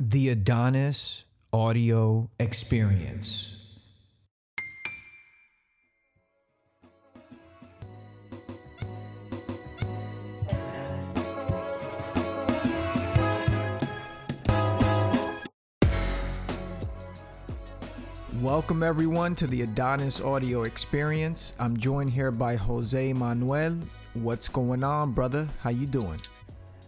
The Adonis Audio Experience. Welcome everyone to the Adonis Audio Experience. I'm joined here by Jose Manuel. What's going on, brother? How you doing?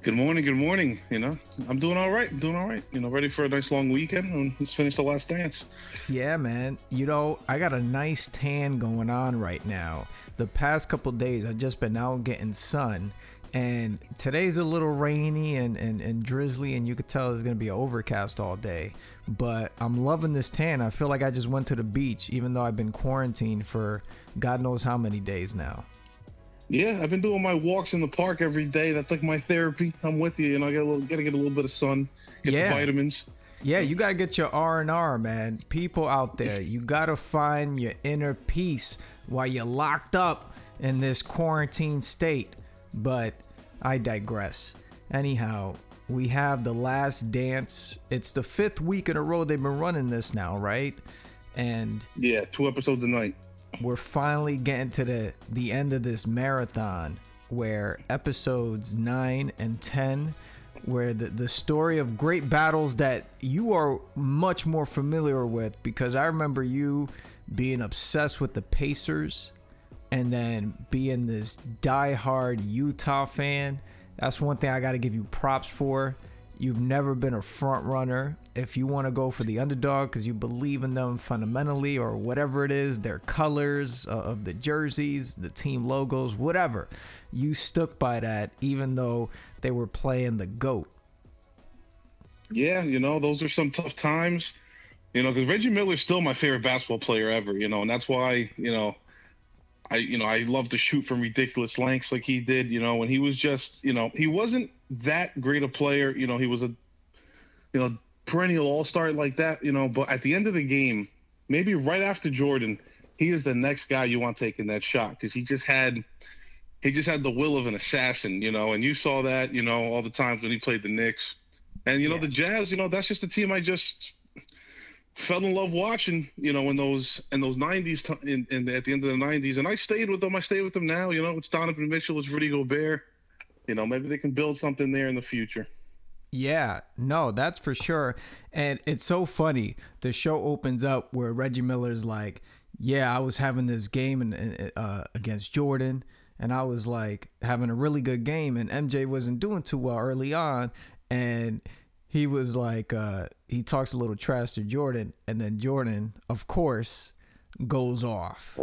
Good morning, good morning. You know, I'm doing all right. I'm doing all right. You know, ready for a nice long weekend and let's finish the last dance. Yeah, man. You know, I got a nice tan going on right now. The past couple days, I've just been out getting sun, and today's a little rainy and, and, and drizzly, and you could tell it's gonna be overcast all day. But I'm loving this tan. I feel like I just went to the beach, even though I've been quarantined for God knows how many days now. Yeah, I've been doing my walks in the park every day. That's like my therapy. I'm with you. You know, I got a little, gotta get a little bit of sun, get Yeah. the vitamins. Yeah, you gotta get your R and R, man. People out there, you gotta find your inner peace while you're locked up in this quarantine state. But I digress. Anyhow, we have the last dance. It's the fifth week in a row they've been running this now, right? And Yeah, two episodes a night. We're finally getting to the the end of this marathon where episodes 9 and 10 where the, the story of great battles that you are much more familiar with because I remember you being obsessed with the Pacers and then being this diehard Utah fan. That's one thing I got to give you props for. You've never been a front runner. If you want to go for the underdog because you believe in them fundamentally or whatever it is, their colors uh, of the jerseys, the team logos, whatever, you stuck by that even though they were playing the GOAT. Yeah, you know, those are some tough times. You know, because Reggie Miller's still my favorite basketball player ever. You know, and that's why you know, I you know I love to shoot from ridiculous lengths like he did. You know, when he was just you know he wasn't that great a player. You know, he was a you know perennial all star like that. You know, but at the end of the game, maybe right after Jordan, he is the next guy you want taking that shot because he just had he just had the will of an assassin. You know, and you saw that. You know, all the times when he played the Knicks. And you know Yeah. the Jazz, you know that's just a team I just fell in love watching. You know in those in those '90s, t- in, in at the end of the '90s, and I stayed with them. I stay with them now. You know it's Donovan Mitchell, it's Rudy Gobert. You know maybe they can build something there in the future. Yeah, no, that's for sure. And it's so funny. The show opens up where Reggie Miller's like, "Yeah, I was having this game and uh, against Jordan, and I was like having a really good game, and MJ wasn't doing too well early on, and." He was like, uh, he talks a little trash to Jordan, and then Jordan, of course, goes off.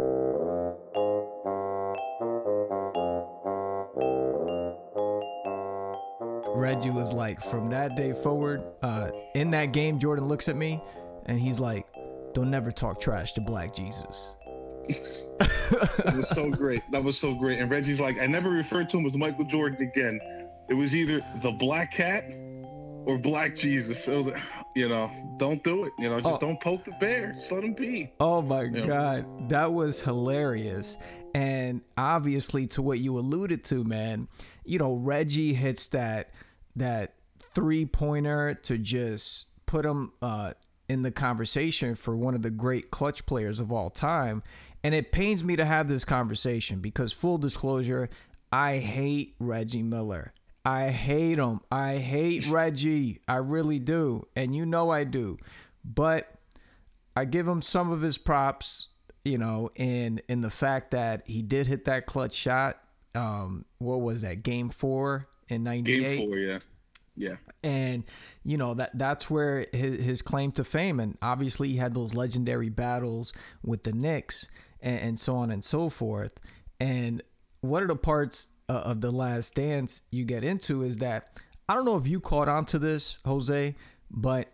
Reggie was like, from that day forward, uh, in that game, Jordan looks at me and he's like, don't never talk trash to Black Jesus. It was so great. That was so great. And Reggie's like, I never referred to him as Michael Jordan again. It was either the Black Cat or Black Jesus. So that, you know, don't do it. You know, just Oh. don't poke the bear. Just let him be. Oh my Yeah. God, that was hilarious. And obviously, to what you alluded to, man, you know, Reggie hits that that three pointer to just put him uh, in the conversation for one of the great clutch players of all time. And it pains me to have this conversation because, full disclosure, I hate Reggie Miller. I hate him. I hate Reggie. I really do. And you know I do. But I give him some of his props, you know, in in the fact that he did hit that clutch shot. Um, what was that? Game four in '98 Game four, yeah. Yeah. and you know that that's where his, his claim to fame and obviously he had those legendary battles with the Knicks and, and so on and so forth and one of the parts uh, of the last dance you get into is that I don't know if you caught on to this Jose but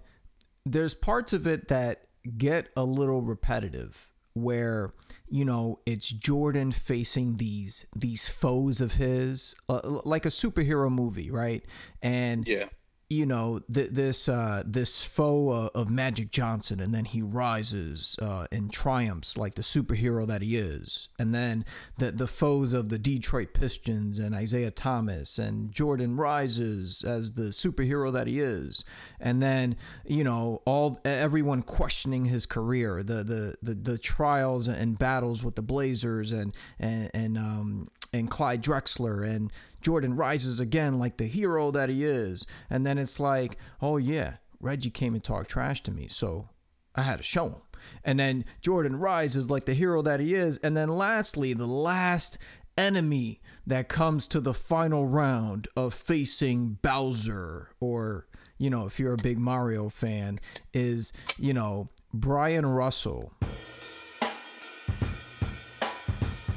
there's parts of it that get a little repetitive where you know it's Jordan facing these these foes of his uh, like a superhero movie right and Yeah. You know th- this uh, this foe uh, of Magic Johnson, and then he rises uh, and triumphs like the superhero that he is, and then the the foes of the Detroit Pistons and Isiah Thomas and Jordan rises as the superhero that he is, and then you know all everyone questioning his career, the the the, the trials and battles with the Blazers and and and um and Clyde Drexler and Jordan rises again like the hero that he is. And then it's like, oh yeah, Reggie came and talked trash to me, so I had to show him. And then Jordan rises like the hero that he is. And then lastly, the last enemy that comes to the final round of facing Bowser, or, you know, if you're a big Mario fan, is, you know, Bryon Russell.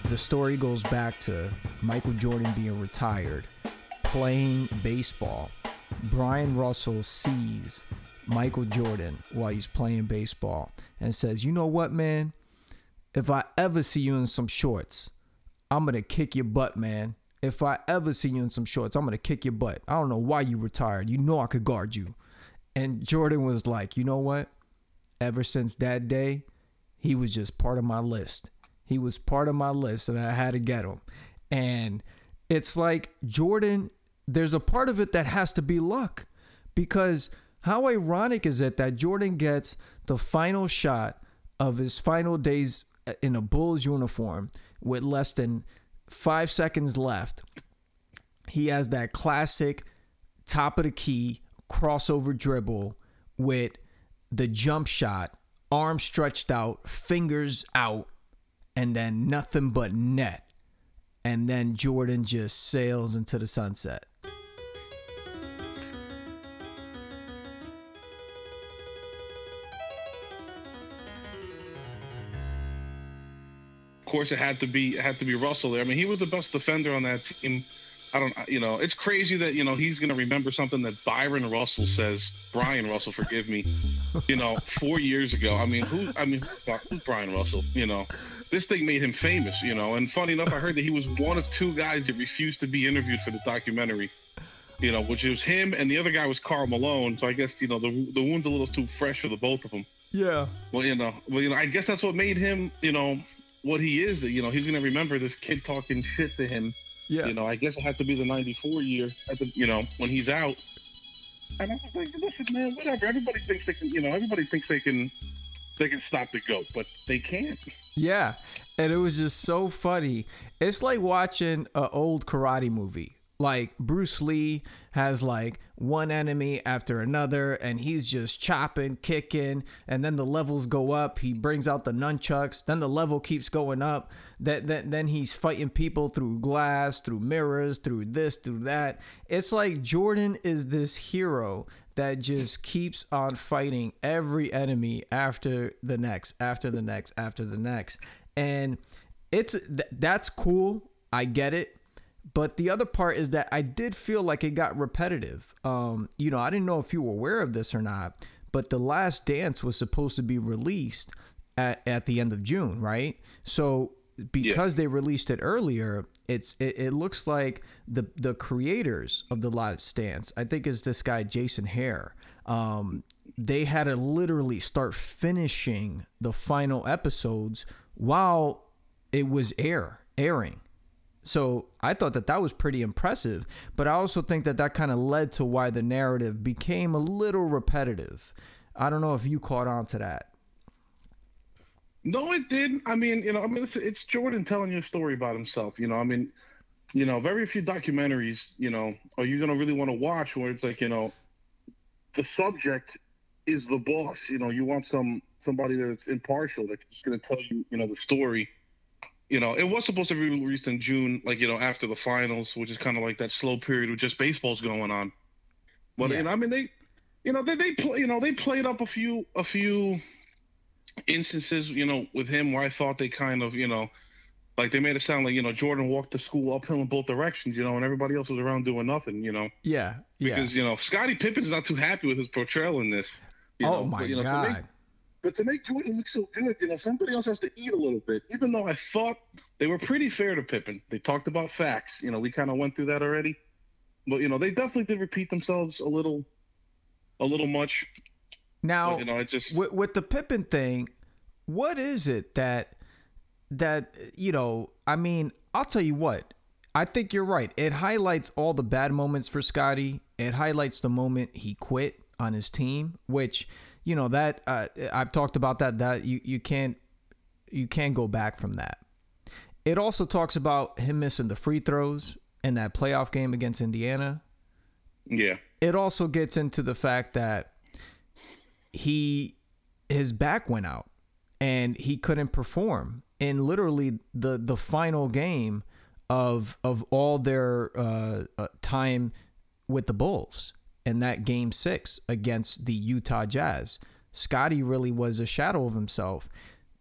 The story goes back to Michael Jordan being retired, playing baseball. Bryon Russell sees Michael Jordan while he's playing baseball and says, You know what, man? If I ever see you in some shorts, I'm going to kick your butt, man. If I ever see you in some shorts, I'm going to kick your butt. I don't know why you retired. You know I could guard you. And Jordan was like, You know what? Ever since that day, he was just part of my list. He was part of my list and I had to get him. And it's like Jordan, there's a part of it that has to be luck because how ironic is it that Jordan gets the final shot of his final days in a Bulls uniform with less than five seconds left? He has that classic top of the key crossover dribble with the jump shot, arm stretched out, fingers out, and then nothing but net. And then Jordan just sails into the sunset. Of course, it had to be it had to be Russell there. I mean, he was the best defender on that team. I don't, you know, it's crazy that you know he's going to remember something that Byron Russell says. Bryon Russell, forgive me. You know, four years ago. I mean, who? I mean, who's Bryon Russell? You know, this thing made him famous. You know, and funny enough, I heard that he was one of two guys that refused to be interviewed for the documentary. You know, which was him, and the other guy was Karl Malone. So I guess you know the the wound's a little too fresh for the both of them. Yeah. Well, you know, well, you know, I guess that's what made him, you know, what he is. You know, he's gonna remember this kid talking shit to him. Yeah. You know, I guess it had to be the '94 year at the, you know, when he's out. And I was like, listen, man, whatever. Everybody thinks they can, you know, everybody thinks they can, they can stop the goat, but they can't. Yeah, and it was just so funny. It's like watching an old karate movie. Like Bruce Lee has like one enemy after another, and he's just chopping, kicking, and then the levels go up. He brings out the nunchucks, then the level keeps going up. That then, then he's fighting people through glass, through mirrors, through this, through that. It's like Jordan is this hero that just keeps on fighting every enemy after the next, after the next, after the next, and it's that's cool. I get it. But the other part is that I did feel like it got repetitive. Um, you know, I didn't know if you were aware of this or not, but The Last Dance was supposed to be released at, at the end of June, right? So because yeah. they released it earlier, it's it, it looks like the the creators of The Last Dance, I think is this guy Jason Hehir. Um, they had to literally start finishing the final episodes while it was air airing so I thought that that was pretty impressive, but I also think that that kind of led to why the narrative became a little repetitive. I don't know if you caught on to that. No, it didn't. I mean, you know, I mean, it's, it's Jordan telling you a story about himself. You know, I mean, you know, very few documentaries, you know, are you going to really want to watch where it's like, you know, the subject is the boss. You know, you want some somebody that's impartial that's going to tell you, you know, the story you know, it was supposed to be released in June, like you know, after the finals, which is kind of like that slow period with just baseball's going on. But yeah. you know, I mean, they, you know, they they play, you know, they played up a few a few instances, you know, with him where I thought they kind of, you know, like they made it sound like you know Jordan walked to school uphill in both directions, you know, and everybody else was around doing nothing, you know. Yeah, yeah. Because you know, Scottie Pippen's not too happy with his portrayal in this. oh know, my but, you know, god. But to make Jordan look so good, you know, somebody else has to eat a little bit. Even though I thought they were pretty fair to Pippen. They talked about facts. You know, we kind of went through that already. But you know, they definitely did repeat themselves a little a little much. Now, But, you know, I just with, with the Pippen thing, what is it that that you know? I mean, I'll tell you what. I think you're right. It highlights all the bad moments for Scottie. It highlights the moment he quit on his team, which you know that uh, I've talked about that. That you you can't you can't go back from that. It also talks about him missing the free throws in that playoff game against Indiana yeah, it also gets into the fact that he his back went out and he couldn't perform in literally the the final game of of all their uh, uh, time with the Bulls in that game 6 against the Utah Jazz. Scottie really was a shadow of himself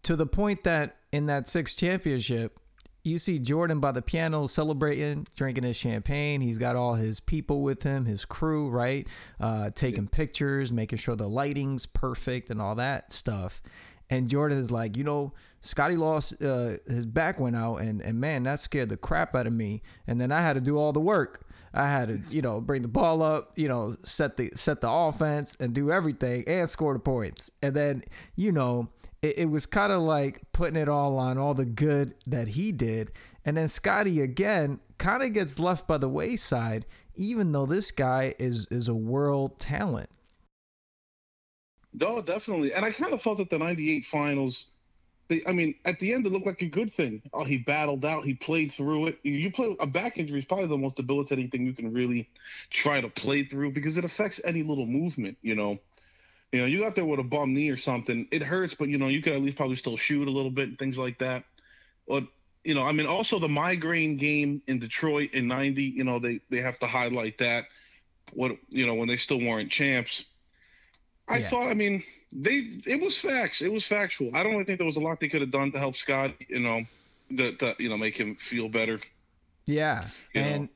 to the point that in that sixth championship you see Jordan by the piano celebrating, drinking his champagne. He's got all his people with him, his crew, right? Uh, taking pictures, making sure the lighting's perfect and all that stuff. And Jordan is like, you know, Scottie lost, uh, his back went out, and, and man, that scared the crap out of me. And then I had to do all the work. I had to, you know, bring the ball up, you know, set the set the offense and do everything and score the points. And then, you know, it, it was kind of like putting it all on all the good that he did. And then Scottie again kind of gets left by the wayside, even though this guy is is a world talent. no, definitely. And I kind of felt that the '98 finals. They, I mean, at the end, it looked like a good thing. Oh, he battled out. He played through it. You play a back injury is probably the most debilitating thing you can really try to play through because it affects any little movement. You know, you know, you got there with a bum knee or something. It hurts, but you know, you could at least probably still shoot a little bit and things like that. But you know, I mean, also the migraine game in Detroit in '90. You know, they they have to highlight that. What you know when they still weren't champs. I Yeah. thought, I mean, they it was facts. It was factual. I don't really think there was a lot they could have done to help Scott. You know, that that you know make him feel better. Yeah. You know? and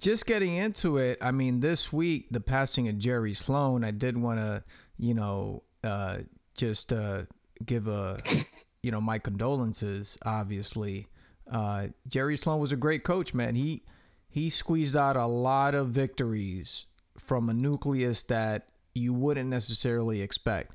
just getting into it, I mean, this week, the passing of Jerry Sloan, I did want to, you know, uh, just uh, give a, you know, my condolences, obviously. Uh, Jerry Sloan was a great coach, man. He he squeezed out a lot of victories from a nucleus that you wouldn't necessarily expect.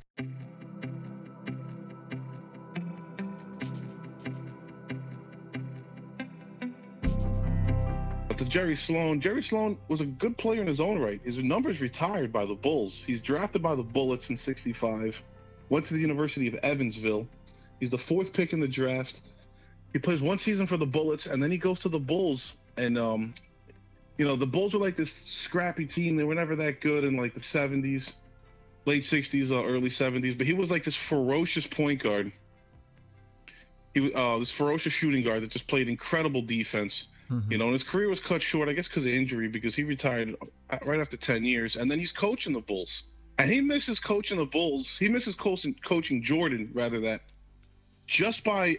The Jerry Sloan, Jerry Sloan was a good player in his own right. His numbers retired by the Bulls. He's drafted by the Bullets in '65. Went to the University of Evansville. He's the fourth pick in the draft. He plays one season for the Bullets, and then he goes to the Bulls. And um, you know, the Bulls were like this scrappy team. They were never that good in like the '70s, late '60s, or early '70s. But he was like this ferocious point guard. He was uh, this ferocious shooting guard that just played incredible defense. You know, and his career was cut short, I guess, because of injury, because he retired right after 10 years. And then he's coaching the Bulls. And he misses coaching the Bulls. He misses coaching, coaching Jordan, rather, that just by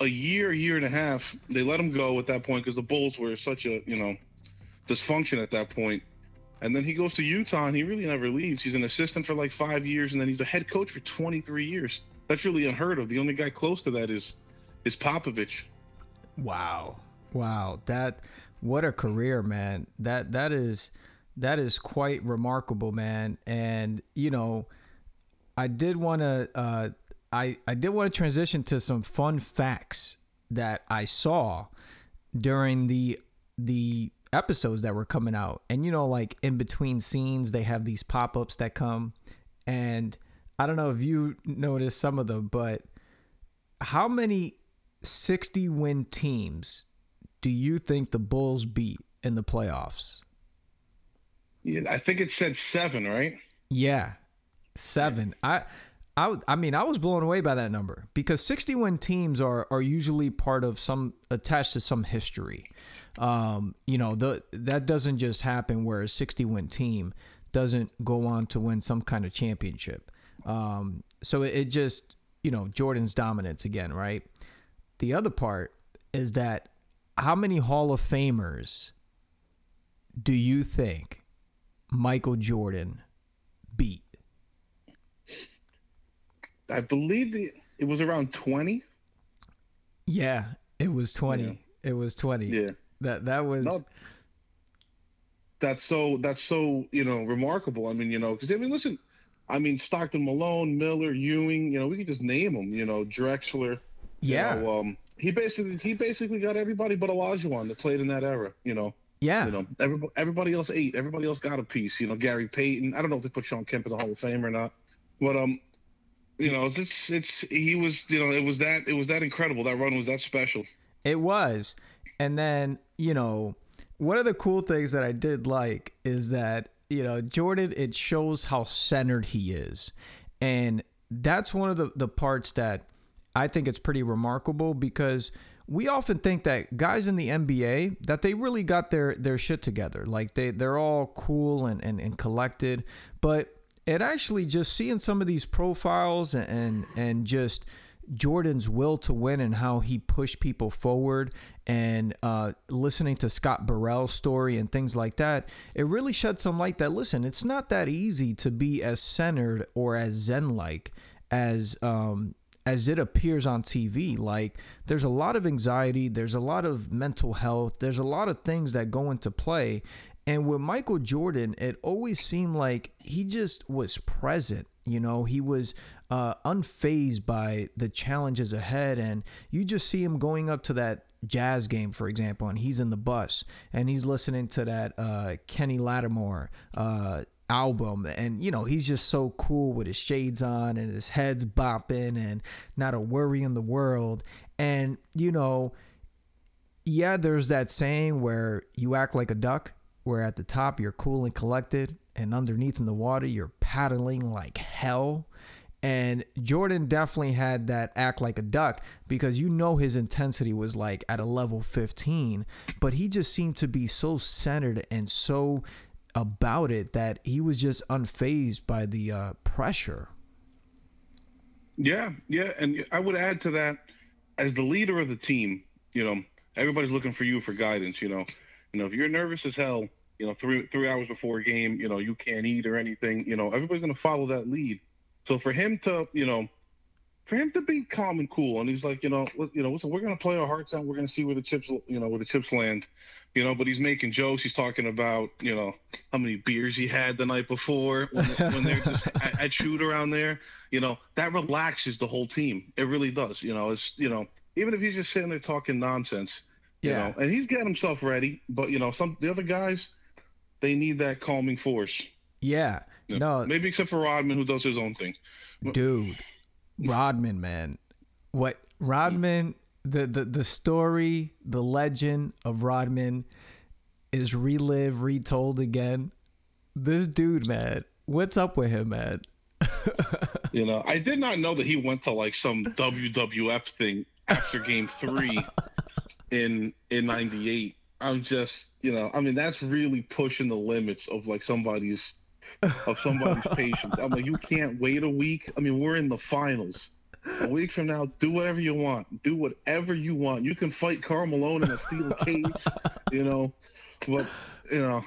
a year, year and a half, they let him go at that point because the Bulls were such a, you know, dysfunction at that point. And then he goes to Utah and he really never leaves. He's an assistant for like five years and then he's a head coach for 23 years. That's really unheard of. The only guy close to that is is Popovich. Wow. Wow. That what a career, man. That that is that is quite remarkable, man. And you know, I did want to uh I I did want to transition to some fun facts that I saw during the the episodes that were coming out. And you know like in between scenes they have these pop-ups that come and I don't know if you noticed some of them, but how many 60 win teams do you think the Bulls beat in the playoffs? Yeah, I think it said seven, right? Yeah, seven. I, I, I mean, I was blown away by that number because 60 win teams are are usually part of some attached to some history. Um, you know, the that doesn't just happen where a 60 win team doesn't go on to win some kind of championship. Um, so it, it just, you know, Jordan's dominance again, right? The other part is that how many Hall of Famers do you think Michael Jordan beat? I believe the, it was around 20. Yeah, it was 20. Yeah. It was 20. Yeah. That that was No. that's so that's so you know remarkable. I mean, you know, because I mean, listen, I mean Stockton, Malone, Miller, Ewing. You know, we could just name them. You know, Drexler. Yeah. You know, um, he basically he basically got everybody but Olajuwon that played in that era. You know. Yeah. You know, everybody, everybody else ate. Everybody else got a piece. You know, Gary Payton. I don't know if they put Shawn Kemp in the Hall of Fame or not, but um, you know, it's it's he was you know it was that it was that incredible. That run was that special. It was, and then you know one of the cool things that I did like is that you know Jordan. It shows how centered he is, and that's one of the the parts that I think it's pretty remarkable because we often think that guys in the NBA that they really got their their shit together. Like they they're all cool and, and, and collected. But it actually just seeing some of these profiles and and, and just Jordan's will to win and how he pushed people forward and uh, listening to Scott Burrell's story and things like that, it really shed some light that listen, it's not that easy to be as centered or as zen like as um, as it appears on TV. Like there's a lot of anxiety, there's a lot of mental health, there's a lot of things that go into play. And with Michael Jordan, it always seemed like he just was present. You know, he was uh, unfazed by the challenges ahead. And you just see him going up to that jazz game, for example, and he's in the bus and he's listening to that uh, Kenny Lattimore uh, album and you know he's just so cool with his shades on and his head's bopping and not a worry in the world and you know yeah there's that saying where you act like a duck where at the top you're cool and collected and underneath in the water you're paddling like hell and Jordan definitely had that act like a duck because you know his intensity was like at a level 15, but he just seemed to be so centered and so about it that he was just unfazed by the uh, pressure. Yeah, yeah, and I would add to that, as the leader of the team, you know, everybody's looking for you for guidance. You know, you know, if you're nervous as hell, you know, three three hours before a game, you know, you can't eat or anything. You know, everybody's gonna follow that lead. So for him to, you know, for him to be calm and cool, and he's like, you know, you know, listen, we're gonna play our hearts out. We're gonna see where the chips, you know, where the chips land you know, but he's making jokes. He's talking about, you know, how many beers he had the night before when, when they're just at, at, shoot around there. You know, that relaxes the whole team. It really does. You know, it's, you know, even if he's just sitting there talking nonsense, you yeah. know, and he's getting himself ready. But, you know, some, the other guys, they need that calming force. Yeah. Know, no. Maybe except for Rodman, who does his own thing. Dude, Rodman, man. What Rodman the, the the story, the legend of Rodman is relived, retold again. This dude, man, what's up with him, man? you know, I did not know that he went to like some WWF thing after Game Three in in '98. I'm just, you know, I mean, that's really pushing the limits of like somebody's of somebody's patience. I'm like, you can't wait a week. I mean, we're in the finals a week from now, do whatever you want. Do whatever you want. You can fight Karl Malone in a steel cage, you know. But you know,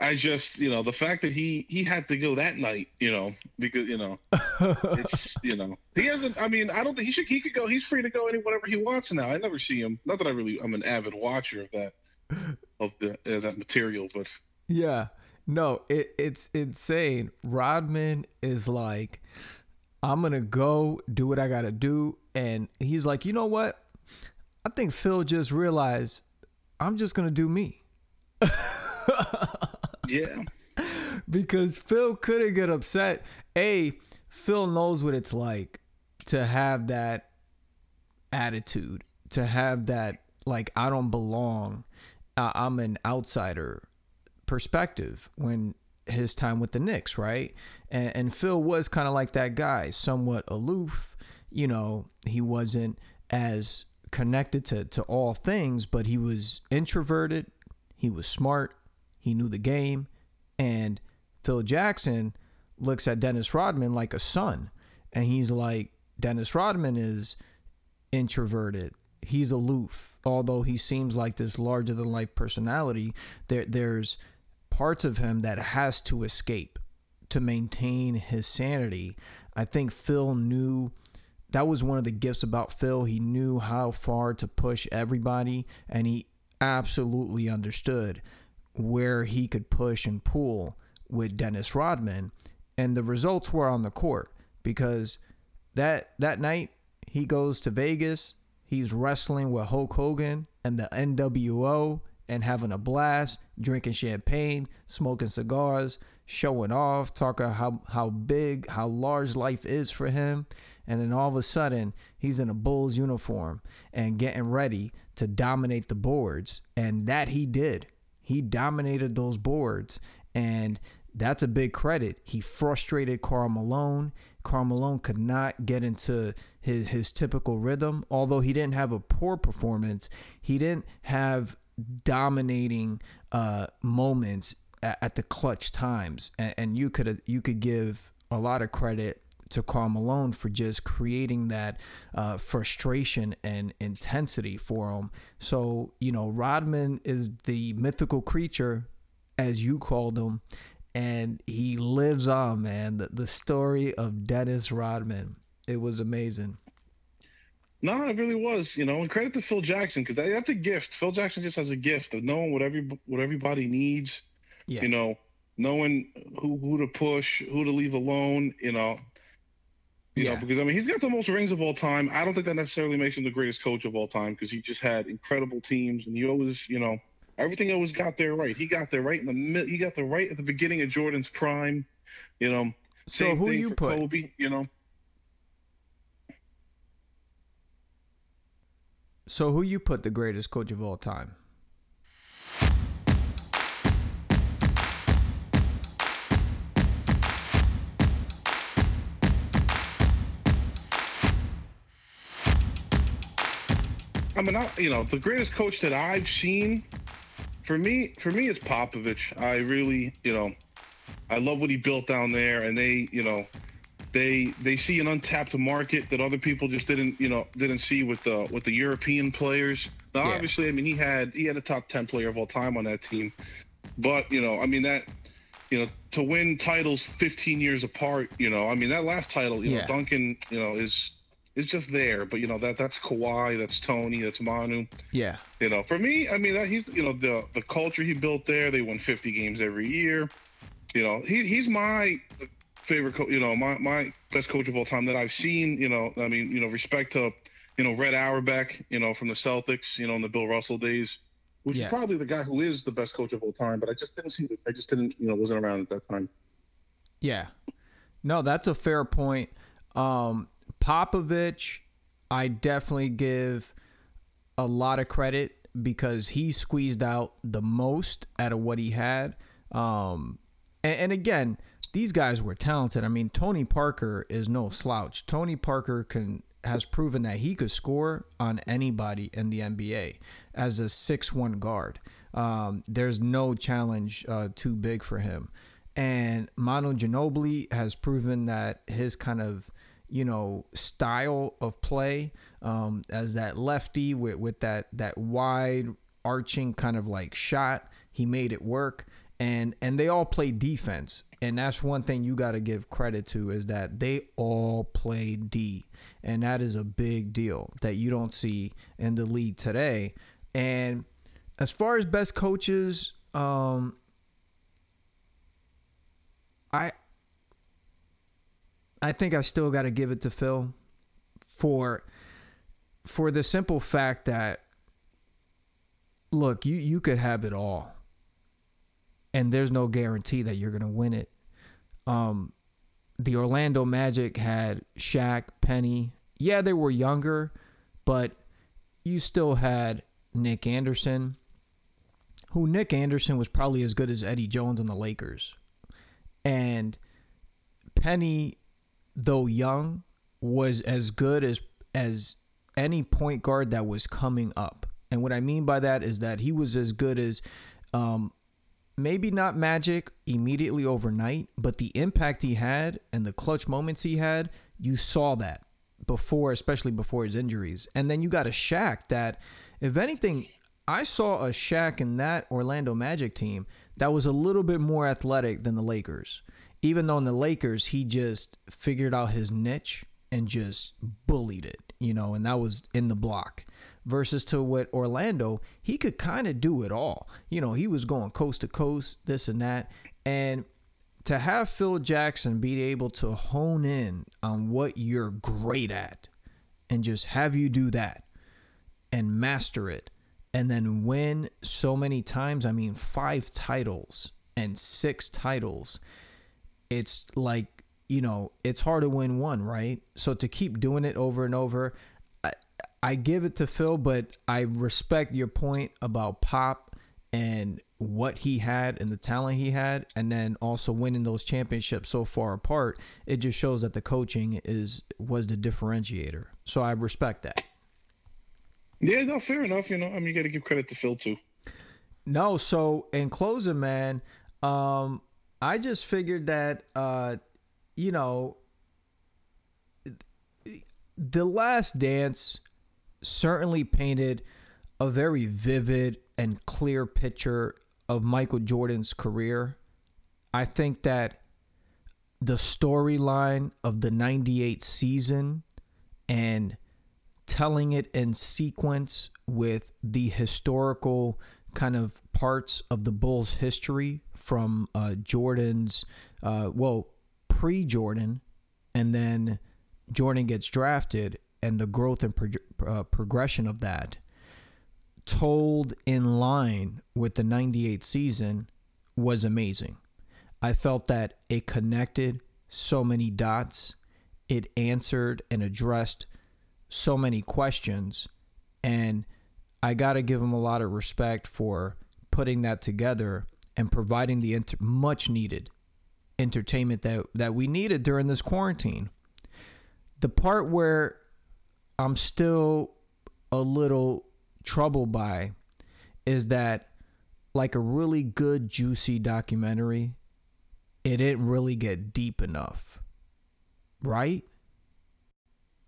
I just you know the fact that he he had to go that night, you know, because you know, it's you know he hasn't. I mean, I don't think he should. He could go. He's free to go any whatever he wants now. I never see him. Not that I really. I'm an avid watcher of that of the uh, that material, but yeah. No, it, it's insane. Rodman is like I'm gonna go do what I gotta do. And he's like, you know what? I think Phil just realized I'm just gonna do me. yeah. Because Phil couldn't get upset. A, Phil knows what it's like to have that attitude, to have that like I don't belong. Uh, I'm an outsider perspective when his time with the Knicks, right? And, and Phil was kind of like that guy, somewhat aloof. You know, he wasn't as connected to, to all things, but he was introverted. He was smart. He knew the game. And Phil Jackson looks at Dennis Rodman like a son. And he's like, Dennis Rodman is introverted. He's aloof. Although he seems like this larger than life personality, there there's parts of him that has to escape to maintain his sanity. I think Phil knew that was one of the gifts about Phil. He knew how far to push everybody and he absolutely understood where he could push and pull with Dennis Rodman, and the results were on the court because that that night he goes to Vegas, he's wrestling with Hulk Hogan and the NWO and having a blast, drinking champagne, smoking cigars, showing off, talking how how big, how large life is for him. And then all of a sudden, he's in a Bulls uniform and getting ready to dominate the boards. And that he did. He dominated those boards. And that's a big credit. He frustrated Karl Malone. Karl Malone could not get into his his typical rhythm. Although he didn't have a poor performance, he didn't have dominating uh, moments at, at, the clutch times. And, and you could you could give a lot of credit to Karl Malone for just creating that uh, frustration and intensity for him. So you know, Rodman is the mythical creature, as you called him, and he lives on, man. The, the story of Dennis Rodman. It was amazing. No, it really was, you know, and credit to Phil Jackson because that, that's a gift. Phil Jackson just has a gift of knowing what every what everybody needs. Yeah. You know, knowing who who to push, who to leave alone. You know, you yeah. know, because I mean, he's got the most rings of all time. I don't think that necessarily makes him the greatest coach of all time because he just had incredible teams and he always, you know, everything always got there right. He got there right in the mid. He got there right at the beginning of Jordan's prime. You know. So who you put? Kobe, you know. So who you put the greatest coach of all time? I mean, I, you know, the greatest coach that I've seen, for me, for me, it's Popovich. I really, you know, I love what he built down there, and they, you know, they they see an untapped market that other people just didn't, you know, didn't see with the with the European players. Now, yeah. obviously, I mean, he had he had a top ten player of all time on that team, but you know, I mean that, you know, to win titles 15 years apart, you know, I mean that last title, you yeah. know, Duncan, you know, is it's just there. But you know that that's Kawhi, that's Tony, that's Manu. Yeah. You know, for me, I mean, he's you know the the culture he built there. They won 50 games every year. You know, he he's my favorite coach. You know, my my best coach of all time that I've seen. You know, I mean, you know, respect to you know Red Auerbach. You know, from the Celtics. You know, in the Bill Russell days. Which yeah. is probably the guy who is the best coach of all time, but I just didn't see. I just didn't, you know, wasn't around at that time. Yeah, no, that's a fair point. Um, Popovich, I definitely give a lot of credit because he squeezed out the most out of what he had. Um, and, and again, these guys were talented. I mean, Tony Parker is no slouch. Tony Parker can has proven that he could score on anybody in the NBA as a six-one guard. Um, there's no challenge uh, too big for him. And Manu Ginobili has proven that his kind of you know style of play um, as that lefty with, with that that wide arching kind of like shot he made it work. And and they all play defense. And that's one thing you got to give credit to is that they all play D. And that is a big deal that you don't see in the league today. And as far as best coaches um I I think I still got to give it to Phil for for the simple fact that look, you you could have it all. And there's no guarantee that you're going to win it. Um the Orlando Magic had Shaq, Penny. Yeah, they were younger, but you still had Nick Anderson, who Nick Anderson was probably as good as Eddie Jones on the Lakers. And Penny though young, was as good as as any point guard that was coming up. And what I mean by that is that he was as good as um, maybe not magic immediately overnight, but the impact he had and the clutch moments he had, you saw that before, especially before his injuries. And then you got a Shaq that, if anything, I saw a Shaq in that Orlando Magic team that was a little bit more athletic than the Lakers even though in the Lakers he just figured out his niche and just bullied it, you know, and that was in the block. versus to what Orlando, he could kind of do it all. You know, he was going coast to coast, this and that. And to have Phil Jackson be able to hone in on what you're great at and just have you do that and master it and then win so many times. I mean, five titles and six titles. It's like, you know, it's hard to win one, right? So to keep doing it over and over, I, I give it to Phil, but I respect your point about Pop and what he had and the talent he had, and then also winning those championships so far apart. It just shows that the coaching is was the differentiator. So I respect that. Yeah, no, fair enough. You know, I mean, you got to give credit to Phil too. No, so in closing, man, um, I just figured that, uh, you know, the Last Dance certainly painted a very vivid and clear picture of Michael Jordan's career. I think that the storyline of the 98 season and telling it in sequence with the historical kind of parts of the Bulls' history from uh, Jordan's, uh, well, pre Jordan, and then Jordan gets drafted, and the growth and pro- uh, progression of that, told in line with the 98 season, was amazing. I felt that it connected so many dots, it answered and addressed so many questions and I got to give him a lot of respect for putting that together and providing the inter- much needed entertainment that that we needed during this quarantine. The part where I'm still a little troubled by is that like a really good juicy documentary it didn't really get deep enough. Right?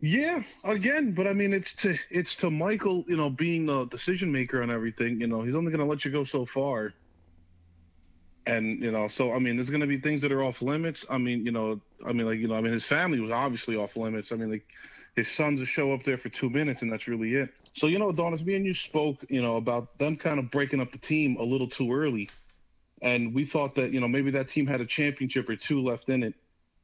Yeah, again, but I mean, it's to it's to Michael, you know, being the decision maker on everything. You know, he's only going to let you go so far. And you know, so I mean, there's going to be things that are off limits. I mean, you know, I mean, like you know, I mean, his family was obviously off limits. I mean, like his sons will show up there for two minutes, and that's really it. So you know, Adonis, me and you spoke, you know, about them kind of breaking up the team a little too early, and we thought that you know maybe that team had a championship or two left in it,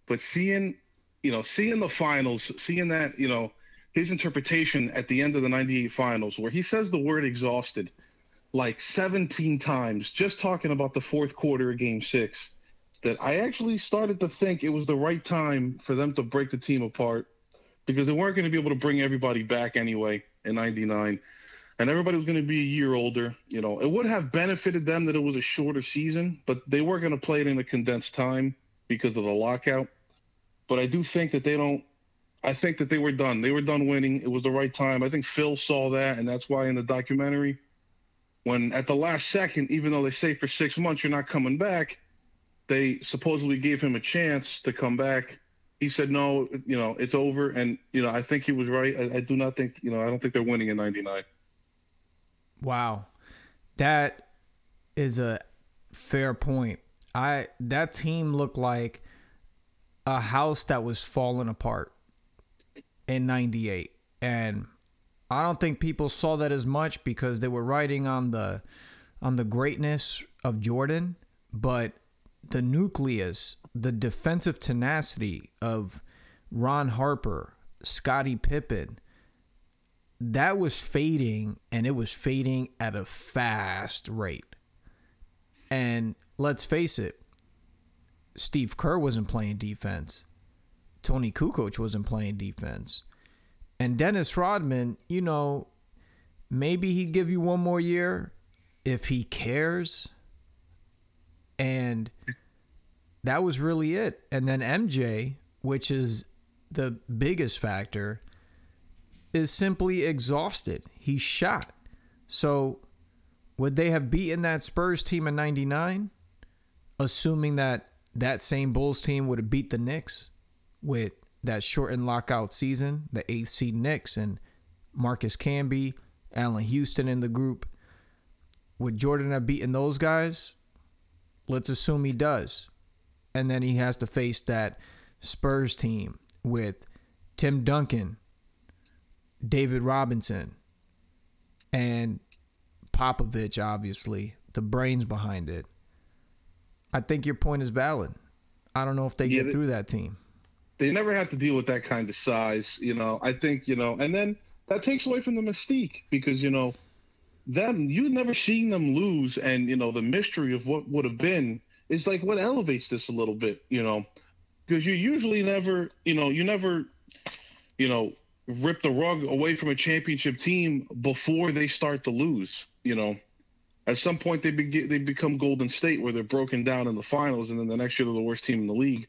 but seeing you know, seeing the finals, seeing that, you know, his interpretation at the end of the 98 finals, where he says the word exhausted like 17 times, just talking about the fourth quarter of game six, that I actually started to think it was the right time for them to break the team apart because they weren't going to be able to bring everybody back anyway in 99. And everybody was going to be a year older. You know, it would have benefited them that it was a shorter season, but they were going to play it in a condensed time because of the lockout but I do think that they don't. I think that they were done. They were done winning. It was the right time. I think Phil saw that, and that's why in the documentary, when at the last second, even though they say for six months you're not coming back, they supposedly gave him a chance to come back. He said no, you know, it's over, and you know, I think he was right. I, I do not think, you know, I don't think they're winning in '99. Wow, that is a fair point. I that team looked like a house that was falling apart in 98 and I don't think people saw that as much because they were writing on the on the greatness of Jordan, but the nucleus, the defensive tenacity of Ron Harper, Scottie Pippen, that was fading and it was fading at a fast rate. And let's face it, Steve Kerr wasn't playing defense. Toni Kukoc wasn't playing defense. And Dennis Rodman, you know, maybe he'd give you one more year if he cares. And that was really it. And then MJ, which is the biggest factor, is simply exhausted. He's shot. So would they have beaten that Spurs team in 99? Assuming that that same Bulls team would have beat the Knicks with that shortened lockout season, the eighth seed Knicks and Marcus Camby, Allan Houston in the group. Would Jordan have beaten those guys? Let's assume he does. And then he has to face that Spurs team with Tim Duncan, David Robinson, and Popovich, obviously, the brains behind it. I think your point is valid. I don't know if they Yeah, get they- through that team. They never have to deal with that kind of size, you know. I think, you know, and then that takes away from the mystique because, you know, them you never seen them lose and, you know, the mystery of what would have been is like what elevates this a little bit, you know. Because you usually never, you know, you never, you know, rip the rug away from a championship team before they start to lose, you know. At some point they begin they become Golden State where they're broken down in the finals and then the next year they're the worst team in the league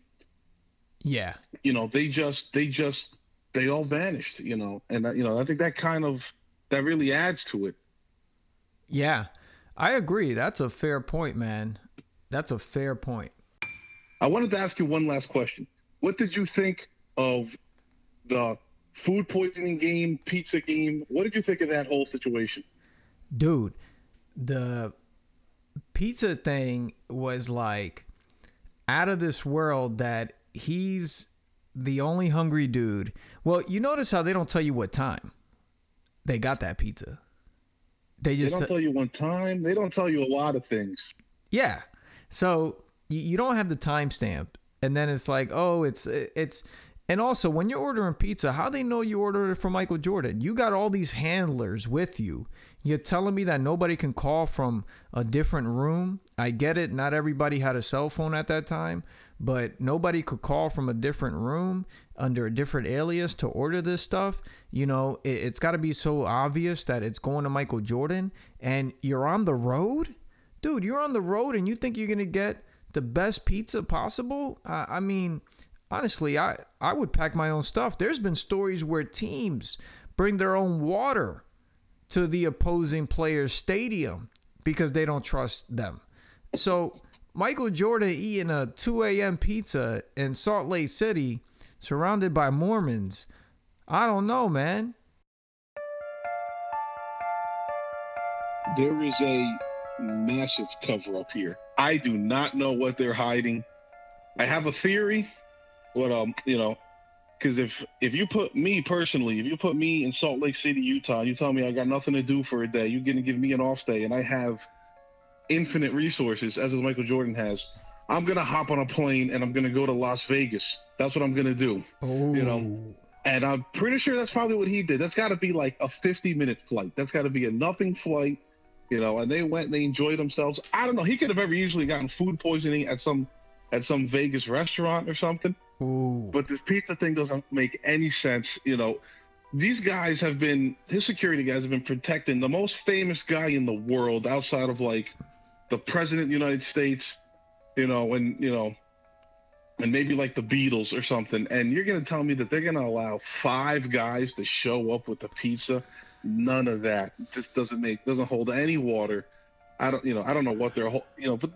Yeah. you know they just they just they all vanished you know and you know i think that kind of that really adds to it Yeah. I agree. That's a fair point, man. That's a fair point. i wanted to ask you one last question what did you think of the food poisoning game pizza game what did you think of that whole situation dude the pizza thing was like out of this world that he's the only hungry dude. Well you notice how they don't tell you what time they got that pizza. They they just don't tell you one time. They don't tell you a lot of things. Yeah. So you, you don't have the timestamp. And then it's like oh it's it's and also when you're ordering pizza how they know you ordered it from michael jordan? You got all these handlers with you. You're telling me that nobody can call from a different room? I get it. Not everybody had a cell phone at that time but nobody could call from a different room under a different alias to order this stuff you know it, it's got to be so obvious that it's going to michael jordan and you're on the road dude, you're on the road and you think you're gonna get the best pizza possible? I, I mean, honestly, I I would pack my own stuff. There's been stories where teams bring their own water to the opposing player's stadium because they don't trust them. So Michael Jordan eating a 2 a.m. pizza in Salt Lake City, surrounded by Mormons. I don't know, man. there is a massive cover up here i do not know what they're hiding i have a theory but um you know because if if you put me personally if you put me in salt lake city utah you tell me i got nothing to do for a day you're to give me an off day and i have infinite resources as michael jordan has i'm going to hop on a plane and i'm going to go to las vegas. That's what i'm going to do Oh, You know, and i'm pretty sure that's probably what he did. That's got to be like a 50 minute flight. That's got to be a nothing flight you know? And they went and they enjoyed themselves. I don't know he could have ever easily gotten food poisoning at some at some vegas restaurant or something. Ooh. but this pizza thing doesn't make any sense you know? These guys have been his security guys have been protecting the most famous guy in the world outside of like the president of the united states you know and you know and maybe like the beatles or something and you're to tell me that they're to allow five guys to show up with a pizza? None of that. Just doesn't make doesn't hold any water. I don't you know i don't know what they're you know but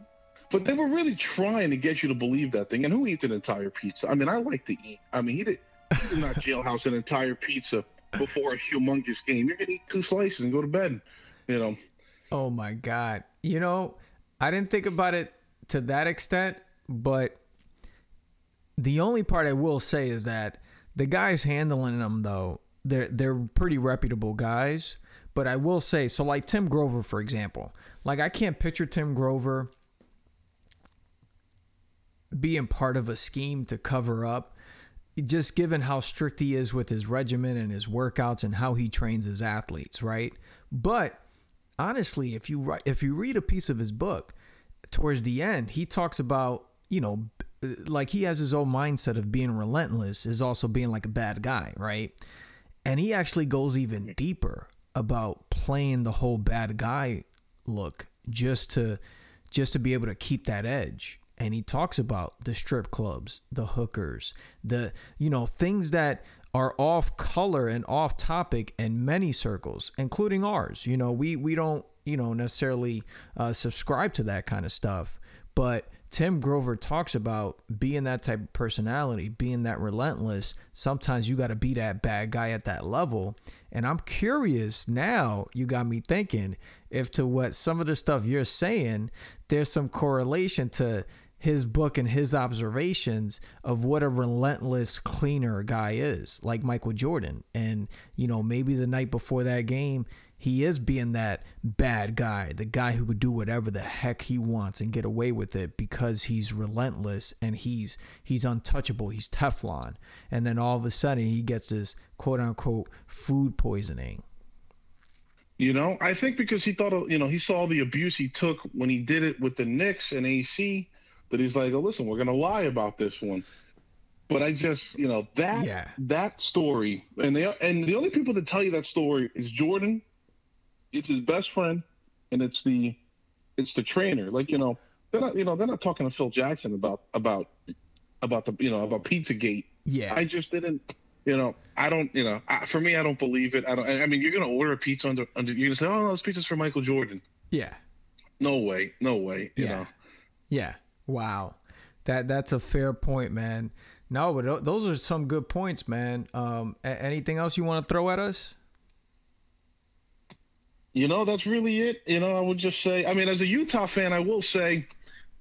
but they were really trying to get you to believe that thing and who eats an entire pizza? I mean i like to eat. I mean he did he did not jailhouse an entire pizza before a humongous game. You're to eat two slices and go to bed you know? Oh my God. You know, I didn't think about it to that extent, but the only part I will say is that the guys handling them though, they're they're pretty reputable guys. But I will say, so like Tim Grover, for example, like I can't picture Tim Grover being part of a scheme to cover up just given how strict he is with his regimen and his workouts and how he trains his athletes, right? But honestly, if you write, if you read a piece of his book, towards the end, he talks about you know, like he has his own mindset of being relentless, is also being like a bad guy, right? And he actually goes even deeper about playing the whole bad guy look just to just to be able to keep that edge and he talks about the strip clubs the hookers the you know things that are off color and off topic in many circles including ours you know we we don't you know necessarily uh, subscribe to that kind of stuff but Tim Grover talks about being that type of personality, being that relentless. Sometimes you got to be that bad guy at that level. And I'm curious now, you got me thinking if to what some of the stuff you're saying, there's some correlation to his book and his observations of what a relentless cleaner guy is, like Michael Jordan. And, you know, maybe the night before that game, he is being that bad guy, the guy who could do whatever the heck he wants and get away with it because he's relentless and he's he's untouchable, he's Teflon. And then all of a sudden he gets this quote unquote food poisoning. You know, I think because he thought, you know, he saw the abuse he took when he did it with the Knicks and AC, that he's like, oh, listen, we're gonna lie about this one. But I just, you know, that Yeah. that story, and they and the only people that tell you that story is Jordan. It's his best friend, and it's the it's the trainer. Like you know, they're not you know they're not talking to Phil Jackson about about about the you know about Pizzagate. Yeah. I just didn't. You know, I don't. You know, I, for me, I don't believe it. I don't. I mean, you're gonna order a pizza under under. You're gonna say, "Oh, no, this pizza's for Michael Jordan." yeah. No way. No way. You Yeah. know. Yeah. Wow. That that's a fair point, man. No, but those are some good points, man. Um, anything else you want to throw at us? You know, that's really it. You know, I would just say, I mean, as a Utah fan, I will say,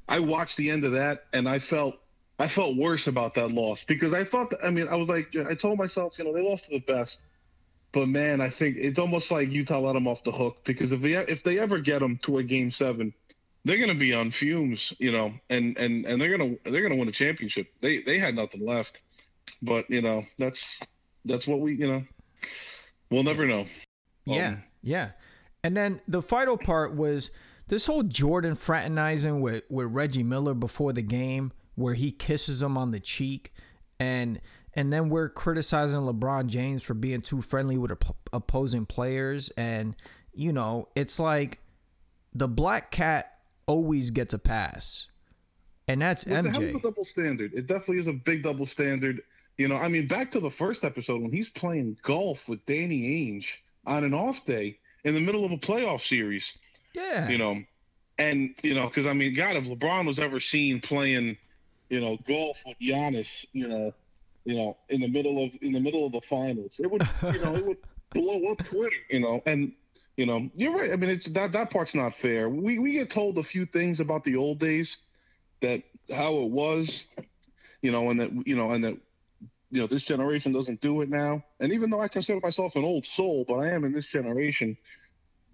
I watched the end of that and I felt, I felt worse about that loss because I thought, that, I mean, I was like, I told myself, you know, they lost to the best, but man, I think it's almost like Utah let them off the hook because if they if they ever get them to a game seven, they're going to be on fumes, you know, and and and they're gonna they're gonna win a championship. They they had nothing left, but you know, that's that's what we, you know, we'll never know. Yeah, Um, yeah. And then the final part was this whole Jordan fraternizing with, with Reggie Miller before the game, where he kisses him on the cheek, and and then we're criticizing LeBron James for being too friendly with op- opposing players, and you know it's like the black cat always gets a pass, and that's It's a hell of a double standard. It definitely is a big double standard. You know, I mean, back to the first episode when he's playing golf with Danny Ainge on an off day in the middle of a playoff series. Yeah, You know, and you know, because I mean, God, if LeBron was ever seen playing, you know, golf with Giannis, you know, you know, in the middle of in the middle of the finals, it would, you know, it would blow up Twitter. You know, and you know, you're right. I mean, it's that that part's not fair. We we get told a few things about the old days that how it was, you know, and that you know, and that you know this generation doesn't do it now. And even though I consider myself an old soul, but I am in this generation,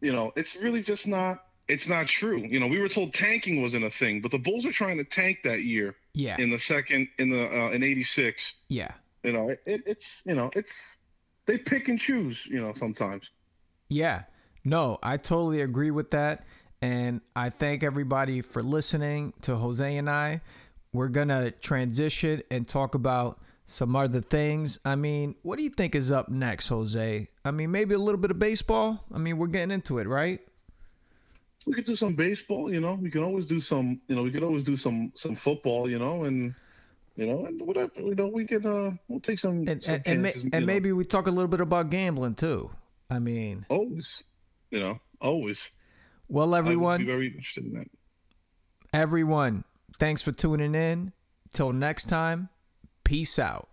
you know, it's really just not. It's not true. You know, we were told tanking wasn't a thing, but the Bulls are trying to tank that year yeah, in the second in the uh, in '86. yeah. You know, it, it, it's you know, it's they pick and choose. You know, sometimes. Yeah. No, I totally agree with that. And I thank everybody for listening to Jose and I. We're going to transition and talk about some other things. I mean, what do you think is up next, Jose? I mean, maybe a little bit of baseball? I mean, we're getting into it, right? We could do some baseball. You know, we can always do some. You know, we could always do some some football. You know, and you know, and whatever. You know, we can. Uh, we'll take some. And, some and, and, ma- and maybe we talk a little bit about gambling too. I mean, always. You know, always. well, everyone, very interested in that. everyone, thanks for tuning in. Till next time, peace out.